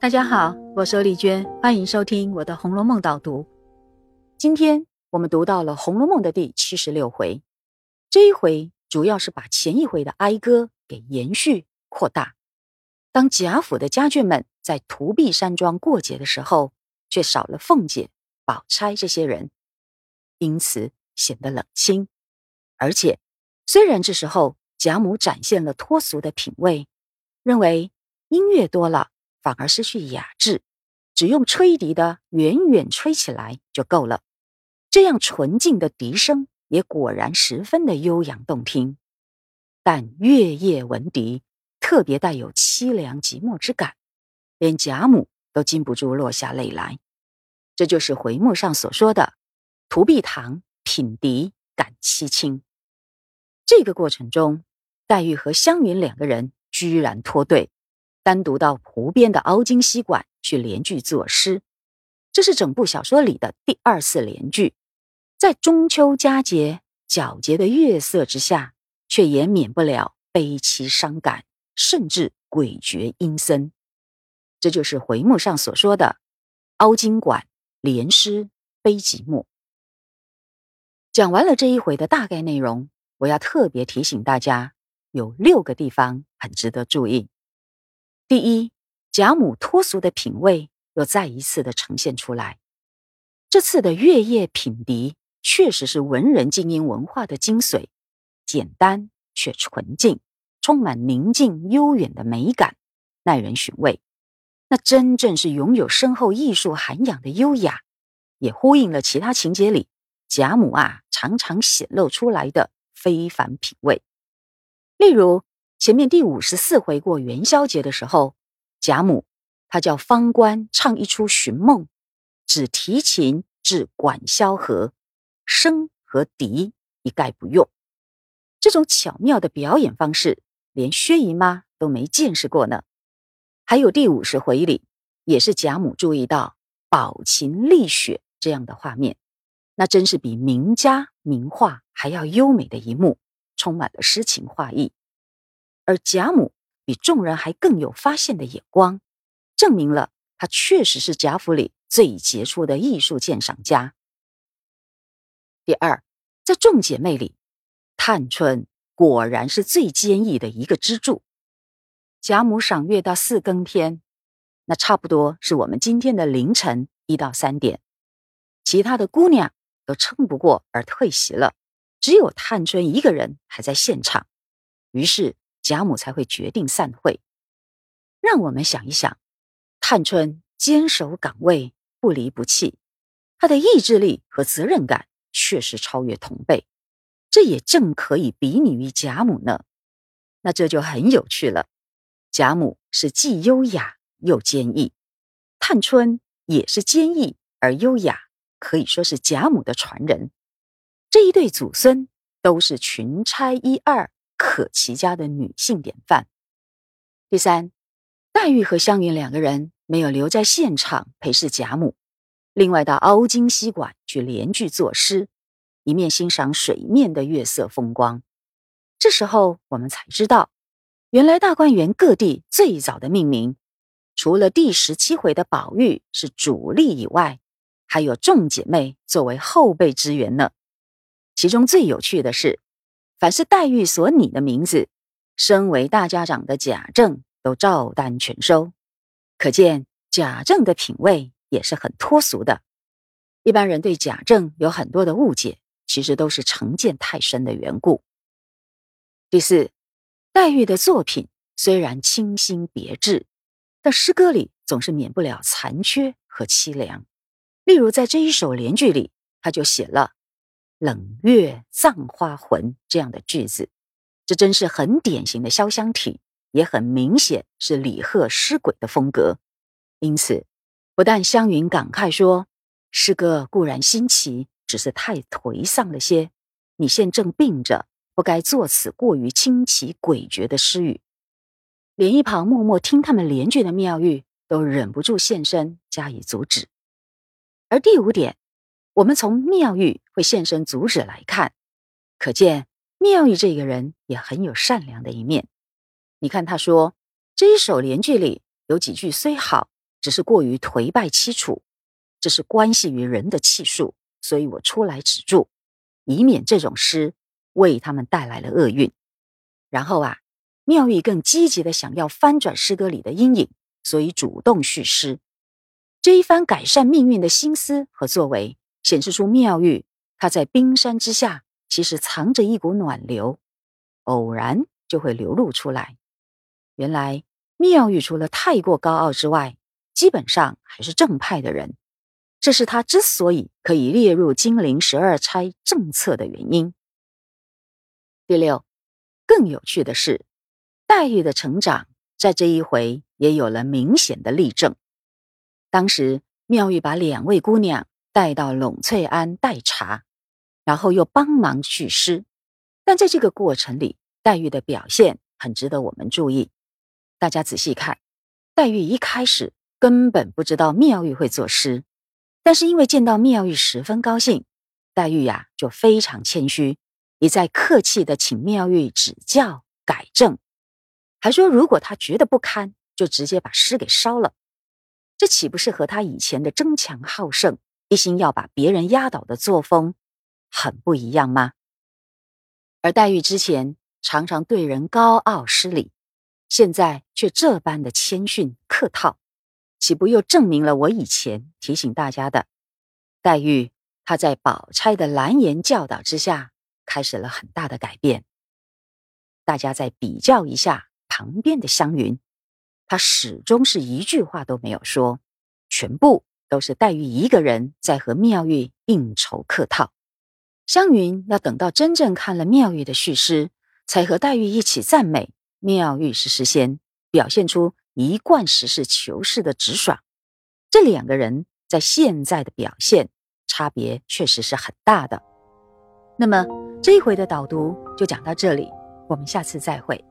大家好，我是丽娟，欢迎收听我的《红楼梦》导读。今天我们读到了《红楼梦》的第七十六回，这一回主要是把前一回的哀歌给延续扩大。当贾府的家眷们在图壁山庄过节的时候，却少了凤姐、宝钗这些人，因此显得冷清。而且，虽然这时候贾母展现了脱俗的品味，认为音乐多了。反而失去雅致，只用吹笛的远远吹起来就够了。这样纯净的笛声也果然十分的悠扬动听。但月夜闻笛，特别带有凄凉寂寞之感，连贾母都禁不住落下泪来。这就是回目上所说的“荼碧堂品笛感凄清”。这个过程中，黛玉和湘云两个人居然脱队。单独到湖边的凹晶溪馆去联句作诗，这是整部小说里的第二次联句。在中秋佳节皎洁的月色之下，却也免不了悲凄伤感，甚至诡谲阴森。这就是回目上所说的“凹晶馆联诗悲寂寞”。讲完了这一回的大概内容，我要特别提醒大家，有六个地方很值得注意。第一，贾母脱俗的品味又再一次的呈现出来。这次的月夜品笛，确实是文人精英文化的精髓，简单却纯净，充满宁静悠远的美感，耐人寻味。那真正是拥有深厚艺术涵养的优雅，也呼应了其他情节里贾母啊常常显露出来的非凡品味。例如。前面第五十四回过元宵节的时候，贾母她叫方官唱一出寻梦，只提琴至管萧和，笙和笛一概不用。这种巧妙的表演方式，连薛姨妈都没见识过呢。还有第五十回里，也是贾母注意到宝琴丽雪这样的画面，那真是比名家名画还要优美的一幕，充满了诗情画意。而贾母比众人还更有发现的眼光，证明了她确实是贾府里最杰出的艺术鉴赏家。第二，在众姐妹里，探春果然是最坚毅的一个支柱。贾母赏月到四更天，那差不多是我们今天的凌晨一到三点，其他的姑娘都撑不过而退席了，只有探春一个人还在现场。于是。贾母才会决定散会。让我们想一想，探春坚守岗位，不离不弃，她的意志力和责任感确实超越同辈，这也正可以比拟于贾母呢。那这就很有趣了。贾母是既优雅又坚毅，探春也是坚毅而优雅，可以说是贾母的传人。这一对祖孙都是群差一二。可齐家的女性典范。第三，黛玉和湘云两个人没有留在现场陪侍贾母，另外到凹晶溪馆去联句作诗，一面欣赏水面的月色风光。这时候我们才知道，原来大观园各地最早的命名，除了第十七回的宝玉是主力以外，还有众姐妹作为后备支援呢。其中最有趣的是。凡是黛玉所拟的名字，身为大家长的贾政都照单全收，可见贾政的品味也是很脱俗的。一般人对贾政有很多的误解，其实都是成见太深的缘故。第四，黛玉的作品虽然清新别致，但诗歌里总是免不了残缺和凄凉。例如在这一首联句里，他就写了。冷月葬花魂这样的句子，这真是很典型的潇湘体，也很明显是李贺诗鬼的风格。因此，不但湘云感慨说：“诗歌固然新奇，只是太颓丧了些。你现正病着，不该作此过于清奇诡谲的诗语。”连一旁默默听他们联句的妙玉都忍不住现身加以阻止。而第五点。我们从妙玉会现身阻止来看，可见妙玉这个人也很有善良的一面。你看他说这一首联句里有几句虽好，只是过于颓败凄楚，这是关系于人的气数，所以我出来止住，以免这种诗为他们带来了厄运。然后啊，妙玉更积极的想要翻转诗歌里的阴影，所以主动续诗。这一番改善命运的心思和作为，显示出妙玉她在冰山之下其实藏着一股暖流，偶然就会流露出来。原来妙玉除了太过高傲之外，基本上还是正派的人，这是他之所以可以列入金陵十二钗政策的原因。第六。更有趣的是，黛玉的成长在这一回也有了明显的例证。当时妙玉把两位姑娘带到栊翠庵待茶，然后又帮忙续诗。但在这个过程里，黛玉的表现很值得我们注意。大家仔细看，黛玉一开始根本不知道妙玉会作诗，但是因为见到妙玉十分高兴，黛玉呀就非常谦虚。一再客气的请妙玉指教改正，还说如果他觉得不堪，就直接把诗给烧了。这岂不是和他以前的争强好胜、一心要把别人压倒的作风很不一样吗？而黛玉之前常常对人高傲失礼，现在却这般的谦逊客套，岂不又证明了我以前提醒大家的？黛玉她在宝钗的蓝颜教导之下。开始了很大的改变。大家再比较一下旁边的湘云，她始终是一句话都没有说，全部都是黛玉一个人在和妙玉应酬客套。湘云要等到真正看了妙玉的叙诗，才和黛玉一起赞美妙玉是诗仙，表现出一贯实事求是的直爽。这两个人在现在的表现差别确实是很大的。那么。这一回的导读就讲到这里，我们下次再会。